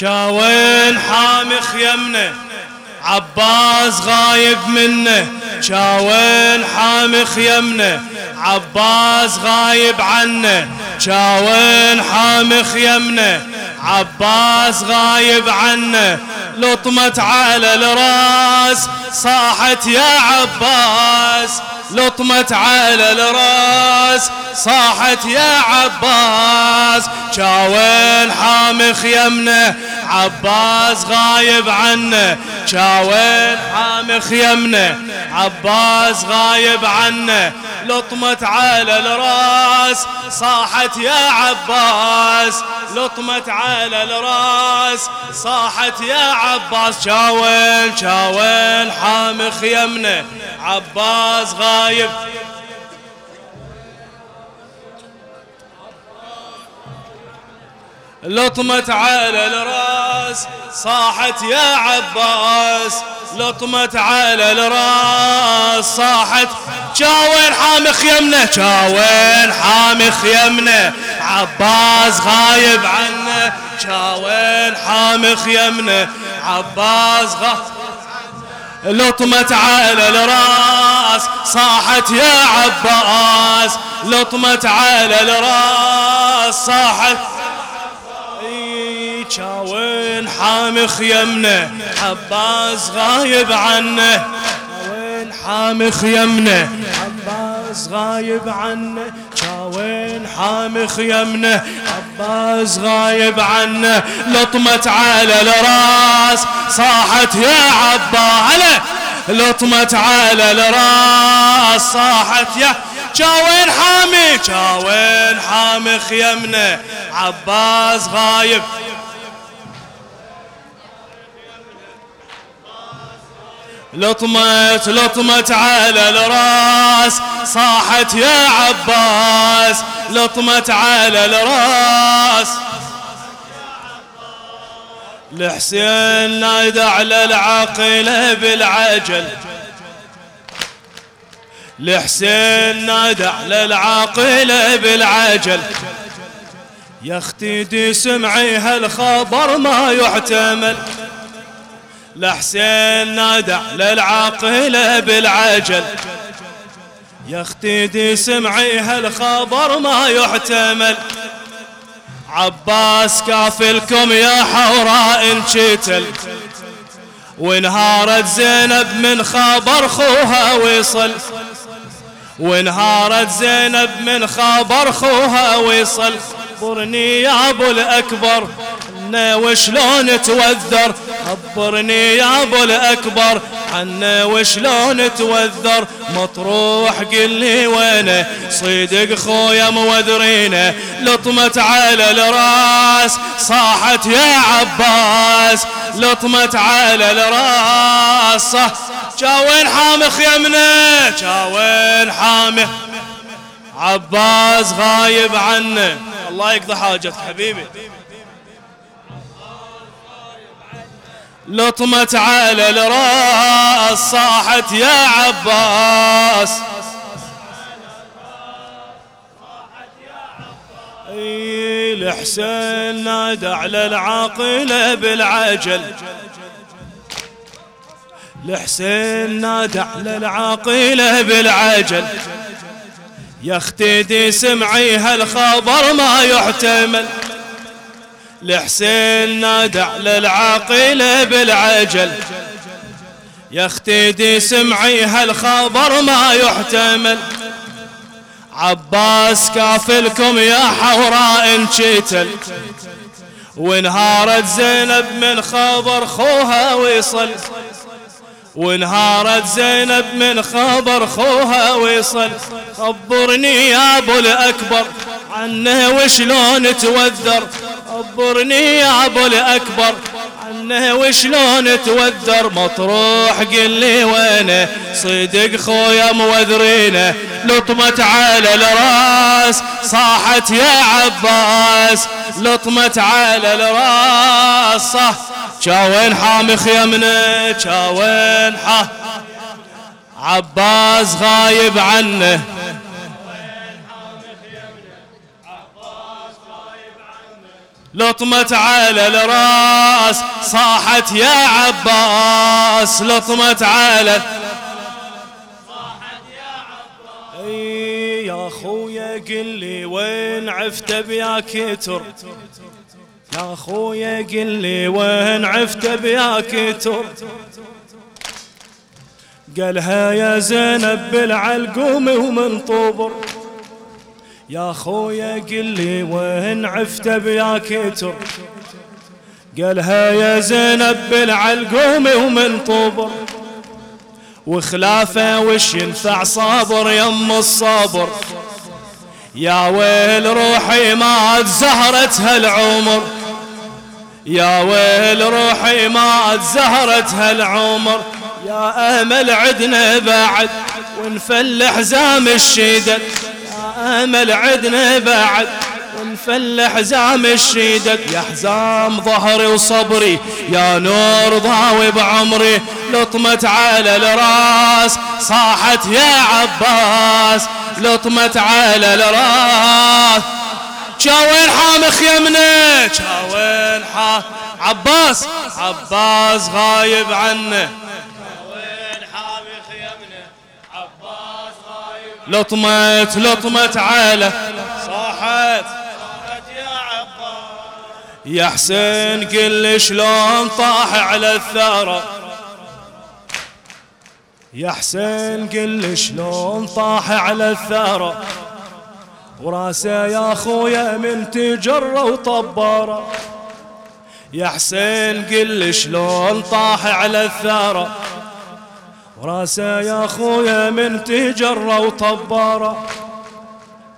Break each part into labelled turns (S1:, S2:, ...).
S1: شاوين حامي خيمنا عباس غايب منه. شاوين حامي خيمنا عباس غايب عنه. شاوين حامي خيمنا عباس غايب عنه. لطمت على الراس صاحت يا عباس. لطمت على الراس صاحت يا عباس. شاوين حامي خيمنا عباس غايب عنا شاوين حامي خيمنا عباس غايب عنا لطمت على الراس صاحت يا عباس. لطمت على الراس صاحت يا عباس. شاوين شاوين حامي خيمنا عباس غايب لطمت على الراس صاحت يا عباس. لطمت على الراس صاحت. شاوين حامي خيمنا شاوين حامي خيمنا عباس غايب عنا شاوين حامي خيمنا عباس غايب لطمت على الراس صاحت يا عباس. لطمت على الراس صاحت. وين حامي خيمنا عباس غايب عنه. وين حامي خيمنا عباس غايب عنه. وين حامي خيمنا عباس غايب عنه. لطمت على الراس صاحت يا عباس. لطمت على الراس صاحت يا. وين حامي؟ وين حامي خيمنا؟ عباس غايب. لطمت لطمت على الراس صاحت يا عباس. لطمت على الراس. الحسين نادى على العاقلة بالعجل. الحسين نادى على العاقلة بالعجل. يا أختي دي سمعي هالخبر ما يحتمل. لحسين نادى للعاقلة بالعجل. يا أختي دي سمعي هالخبر ما يحتمل. عباس كافلكم يا حوراء انشتل وانهارت زينب من خبر خوها وصل وانهارت زينب من خبر خوها وصل خبرني يا أبو الأكبر وشلون توذر خبرني يا أبو الأكبر عنا وشلون توذر؟ مطروح قل لي وينه؟ صيدق خويا موذرينه لطمت على الراس صاحت يا عباس. لطمت على الراس جاوين حامي خيمنا جاوين حامي عباس غايب عنه. الله يقضي حاجتك حبيبي. لطمت على الرأس صاحت يا عباس. الحسين نادى على العاقلة بالعجل. الحسين نادى على العاقلة بالعجل. يا أختي دي سمعي هالخبر ما يحتمل. الحسين نادى على العاقلة بالعجل. يا أختي سمعي هالخبر ما يحتمل. عباس كافلكم يا حوراء انشتل. وانهارت زينب من خبر خوها وصل وانهارت زينب من خبر خوها وصل خبرني يا أبو الأكبر عنه وشلون توذر خبرني يا أبو الأكبر عنه وشلون توذر مطروح؟ قل لي وينه؟ صدق خويا موذرينه لطمت على الراس صاحت يا عباس. لطمت على الراس. صح. شاوين حامي خيمنا شاوين حا؟ عباس غايب عنه.
S2: لطمت على الراس صاحت يا عباس. لطمت على
S1: يا خويا قل لي وين عفت بياك تر يا خويا قل لي وين عفت بياك تر قالها يا زينب بالعلقوم ومن طوبر. يا خويا قل لي وين عفت بياك تر قالها يا زينب بالعلقوم ومن طوبر. وخلافة وش ينفع صابر يم الصبر يا ويل روحي ما زهرت هالعمر. يا ويل روحي ما زهرت هالعمر. يا امل عدنا بعد ونفل حزام الشدد امل عدنا بعد. ونفل حزام الشدد يا حزام ظهري وصبري. يا نور ضاوي بعمري. لطمت على الراس. صاحت يا عباس. لطمت على الراس. شاوين حامخ يمنه شاوين حا عباس. عباس غايب عنه. لطمت لطمت على صاحت. يا حسين قل شلون طاح على الثرى. يا حسين قل شلون طاح على الثرى. وراسه يا خويا من تجرة وطبارة. يا حسين قل شلون طاح على الثرى. وراسه يا خويا من تجرة وطبارة.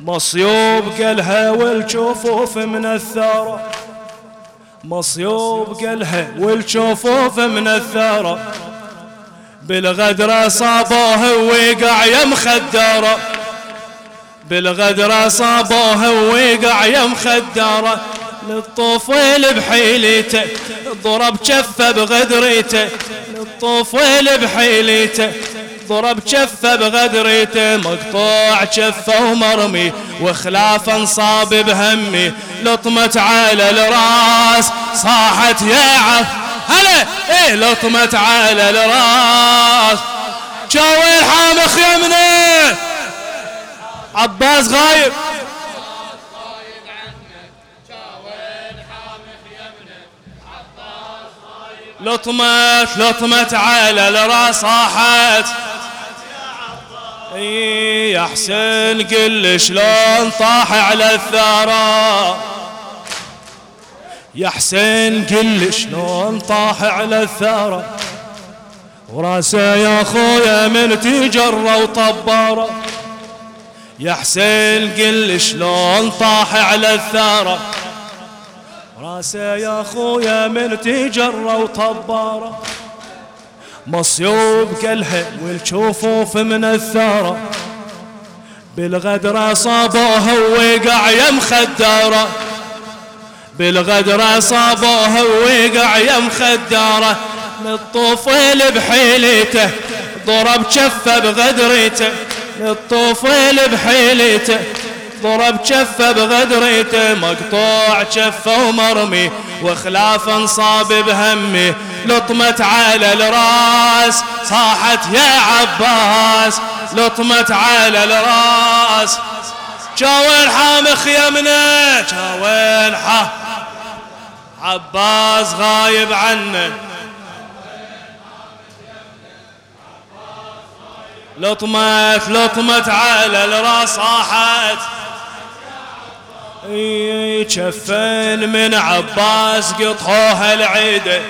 S1: مصيوب قلها والجفوف من الثرى مصيوب قلها والجفوف من الثرى بالغدرة صابوه وقع يا مخدرة بالغدرة صابوه وقع يا مخدرة للطفل بحيلته ضرب كفه بغدريته. للطفل بحيلته ضرب كفه بغدريته. مقطوع كفه ومرمي وخلافا انصاب بهمي. لطمت على الراس صاحت يا عف. هلا إيه لطمت على الراس. جاوي حامخ يمنه عباس غايب. لطمت لطمت على الراس صاحت يا حسين قل شلون طاح على الثرى. يا حسين قل شلون طاح على الثرى. وراسه يا خويا من تجرى وطبارة يا حسين قل شلون طاح على الثرى. راسه يا خويا من تجرى وطبارة. مصيوب كلها والجفوف من الثرى بالغدرة صابوه ووقع يا مخدرة بالغدرة صابوه ووقع يا مخدرة للطفل بحيلته ضرب كفه بغدرته للطفل بحيلته ضرب كفه بغدريته مقطوع كفه ومرمي وخلافا انصاب بهمي. لطمت على الراس صاحت يا عباس. لطمت على الراس. جاوين حامخ يمنه جاوين حا عباس غايب عنه. لطمت لطمت على الراس صاحت. يشفن من عباس قطعوها العيدة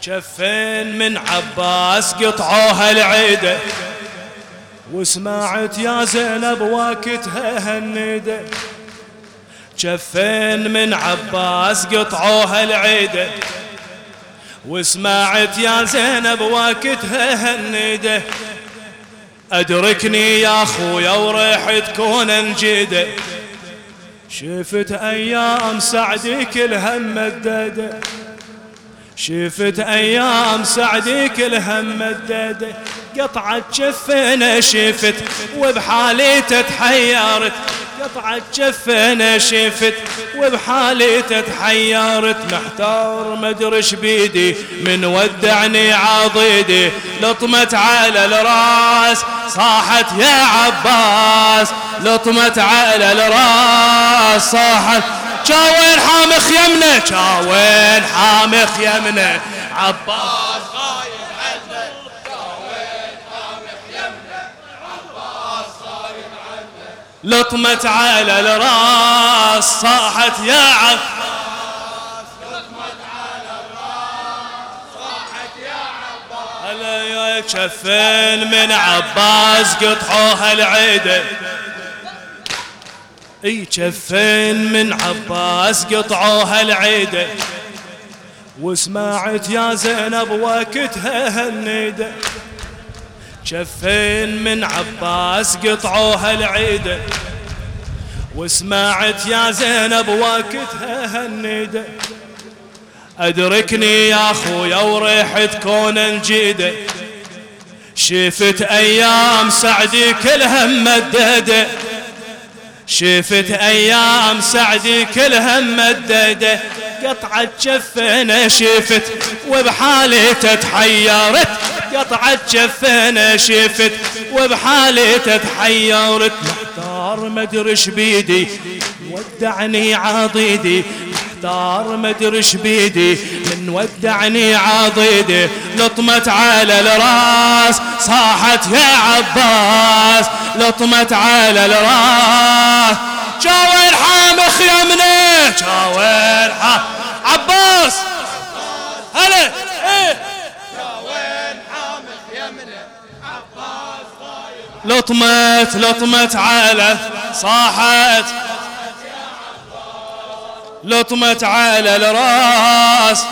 S1: شفن من عباس قطعوها العيدة وسمعت يا زينب واكتها هالندة شفن من عباس قطعوها العيدة وسمعت يا زينب واكتها هالندة أدركني يا خويا وريح تكون انجدة شفت أيام سعدي كلها مددة شفت أيام سعدي كلها مددة قطعت شفنا شفت وبحالي تتحيرت. قطعت جفنا شفت وبحالي تتحيرت محتار مدرش بيدي من ودعني عضيدي لطمت على الراس صاحت يا عباس لطمت على الراس صاحت. شاوين حامخ يمنا شاوين حامخ يمنا عباس. لطمت على الراس صاحت يا عباس هلا يا كفين من عباس قطعوها العيده اي كفين من عباس قطعوها العيده وسمعت يا زينب وقتها هالنيده كفين من عباس قطعوها العيده وسمعت يا زينب وقتها هالنيده أدركني يا خويا وريحة كون الجيدة شفت أيام سعدي كلها ممددة شفت أيام سعدي كلها ممددة قطعت جفنا شفت وبحالي تتحيرت. قطعت جفنا شفت وبحالي تتحيرت. محتار مدرش بيدي ودعني عضيدي. محتار مدرش بيدي من ودعني عضيدي. لطمت على الراس صاحت يا عباس. لطمت على الراس. جاوين حامخ يمنه جاوين حامخ عباس. هلا. لطمت لطمت على صاحت. لطمت على الراس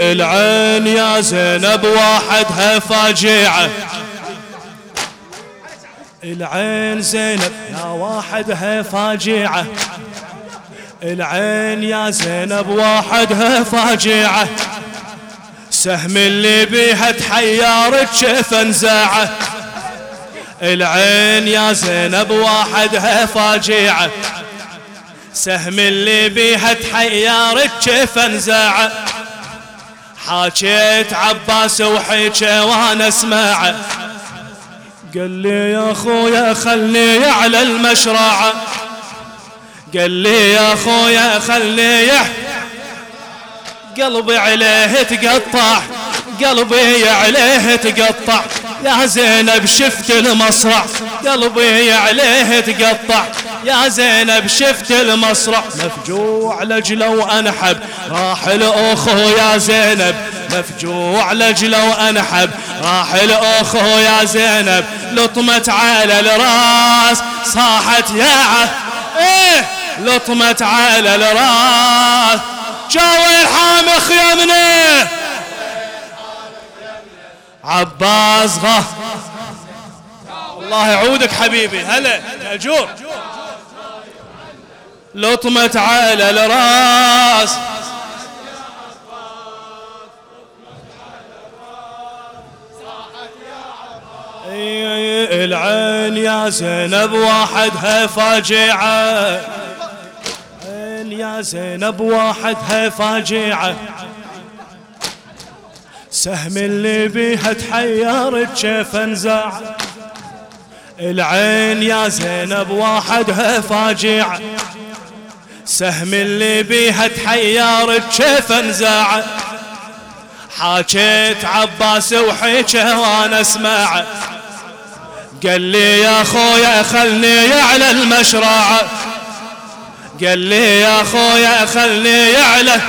S1: العين يا زينب واحدها فاجعة. العين زينب يا واحدها فاجعة. العين يا زينب واحدها فاجعة. سهم اللي بيها تحيرت شيف انزاعه. العين يا زينب واحدها فاجعه. سهم اللي بيها تحيرت كيف انزاعه. حاكيت عباس وحيكه وأنا اسمعه. قال لي يا خويا خلني على المشرعة. قال لي يا خويا خلني قلبي عليه تقطع قلبي عليه تقطع. يا زينب شفت المصرع قلبي عليه تقطع. يا زينب شفت المصرع. مفجوع لجلو انحب راح الاخو يا زينب. مفجوع لجلو انحب راح الاخو يا زينب. لطمت على الراس صاحت يا إيه لطمت على الراس. جاوي الحامخ يمنه عباس غه الله يعودك حبيبي. هلا مأجور لطمة على الراس العين يا زينب واحدها فاجعة يا زينب واحدها فاجعة. سهم اللي بيها تحيرت كيف انزاع العين يا زينب واحدها فاجعة. سهم اللي بيها تحيرت كيف انزاع حاكيت عباس وحيكه وأنا اسمع. قال لي يا خويا خلني على المشرع. قال لي يا خويا خلني على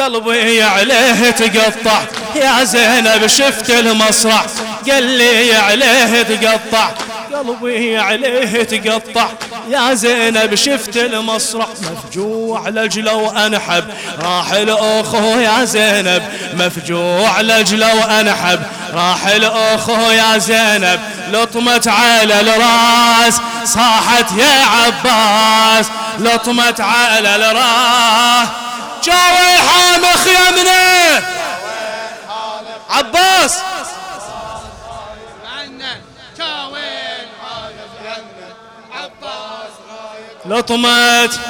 S1: قلبي عليه تقطع. يا زينب شفت المصرع. قال لي عليه تقطع. قلبي عليه تقطع. يا زينب شفت المصرع. مفجوع لجلو انحب راح الاخو يا زينب. مفجوع لجلو انحب راح الاخو يا زينب. لطمت على الراس صاحت يا عباس. لطمت على الراس. جاوي حامخ يمنه عباس. لطمت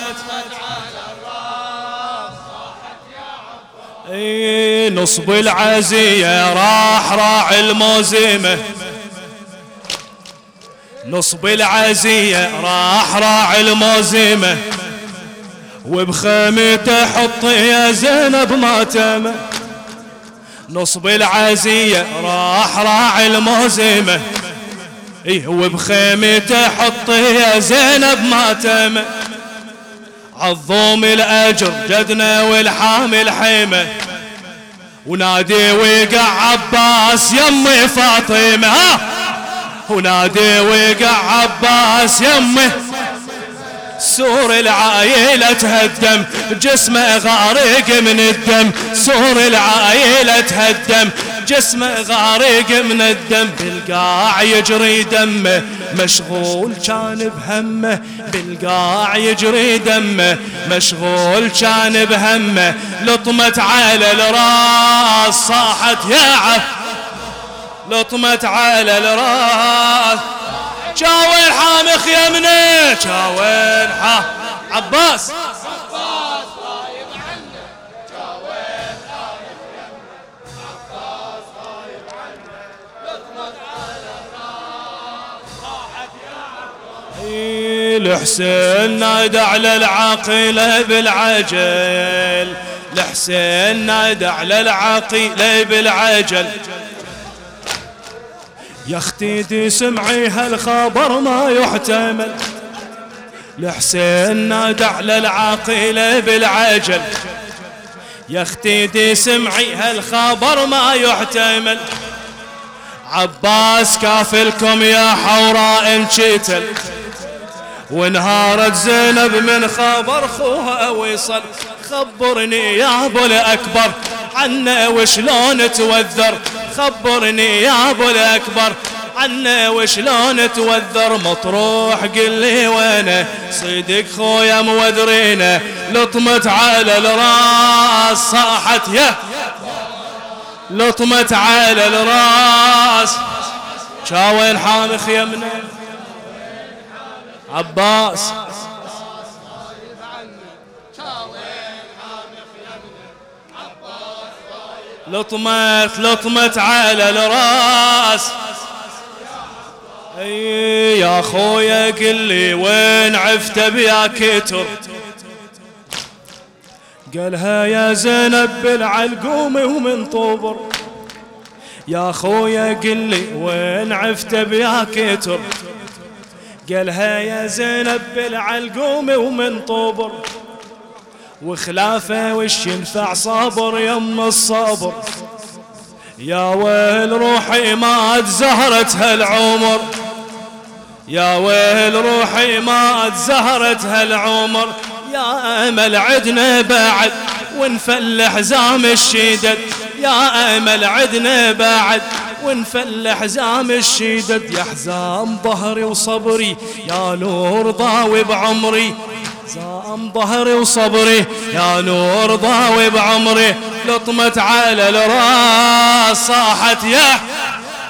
S1: اي نصب العزية راح راع الموزمة نصب العزية راح راع الموزمة وبخيمته حط يا زينب ماتمة. نصب العزية راح راع الموزمة إيه وبخيمته حط يا زينب ماتمة. عظوم الأجر جدنا والحامل حيمة ونادي ويقع عباس يمي فاطمة. ها! ونادي ويقع عباس يمي سور العائلة تهدم جسمه غارق من الدم. سور العائلة تهدم جسمه غارق من الدم. بالقاع يجري دمه مشغول كان بهمه. بالقاع يجري دمه مشغول كان بهمه. لطمت على الراس صاحت يا عف لطمت على الراس. شاوين حامخ يمنه شاوين حا؟ عباس. الحسين نادى على العاقلة بالعجل. الحسين نادى على العاقلة بالعجل. يا أختي دي سمعي هالخبر ما يحتمل. الحسين نادى على العاقلة بالعجل. يا أختي دي سمعي هالخبر ما يحتمل. عباس كافلكم يا حوراء انشتل وانهارت زينب من خبر خوها ويصل. خبرني يا أبو الأكبر. عنا وشلون توذر؟ خبرني يا أبو الأكبر. عنا وشلون توذر؟ مطروح قل لي وينه؟ صدق خويا موذرينه لطمت على الراس. صاحت يا. لطمت على الراس. شاوين حامخ يمنه عباس. لطمت لطمت على الراس. أي يا خويا قل لي وين عفت بيا كتر. قالها يا زينب بالعلقوم ومن طوبر. يا خويا قل لي وين عفت بيا كتر. قالها يا زينب بالعلقوم ومن طوبر. وخلافه وش ينفع صبر يم الصبر يا ويل روحي ما زهرت هالعمر. يا ويل روحي ما زهرت هالعمر. يا أمل عدنا بعد ونفل حزام الشدد يا أمل عدنا بعد ونفل حزام الشدد يا حزام ظهري وصبري يا نور ضاوي بعمري. زام ظهري وصبري يا نور ضاوي بعمري لطمت على الراس صاحت يا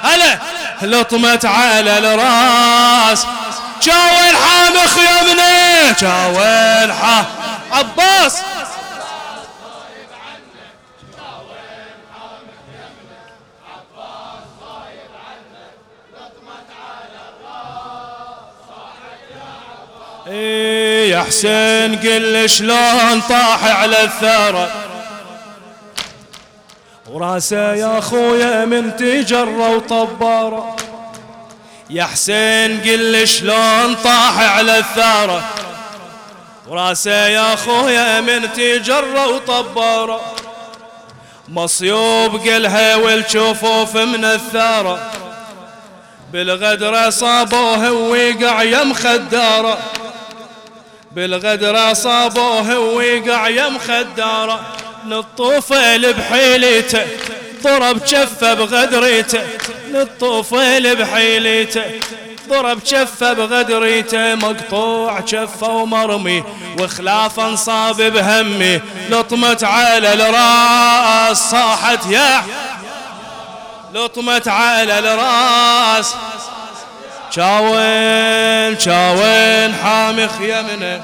S1: هلا لطمت على الراس. شاوين حامخ يا ابني شاوين حا عباس. إيه يا حسين قل شلون طاح على الثرى. وراسه يا خويا من تجرى وطبارة. يا حسين قل شلون طاح على الثارة وراسه يا خويا من تجرى وطبارة. مصيوب قلها والجفوف من الثارة بالغدرة صابوه ووقع يم خدارة. بالغدرة صابوه ووقع يم خدارة للطفل بحيلته ضرب جفه بغدريته للطفل بحيلته ضرب جفه بغدريته مقطوع جفه ومرمي وخلافا انصاب بهمي لطمت على الراس صاحت يا لطمت على الراس. شاوين شاوين حامي خيمنا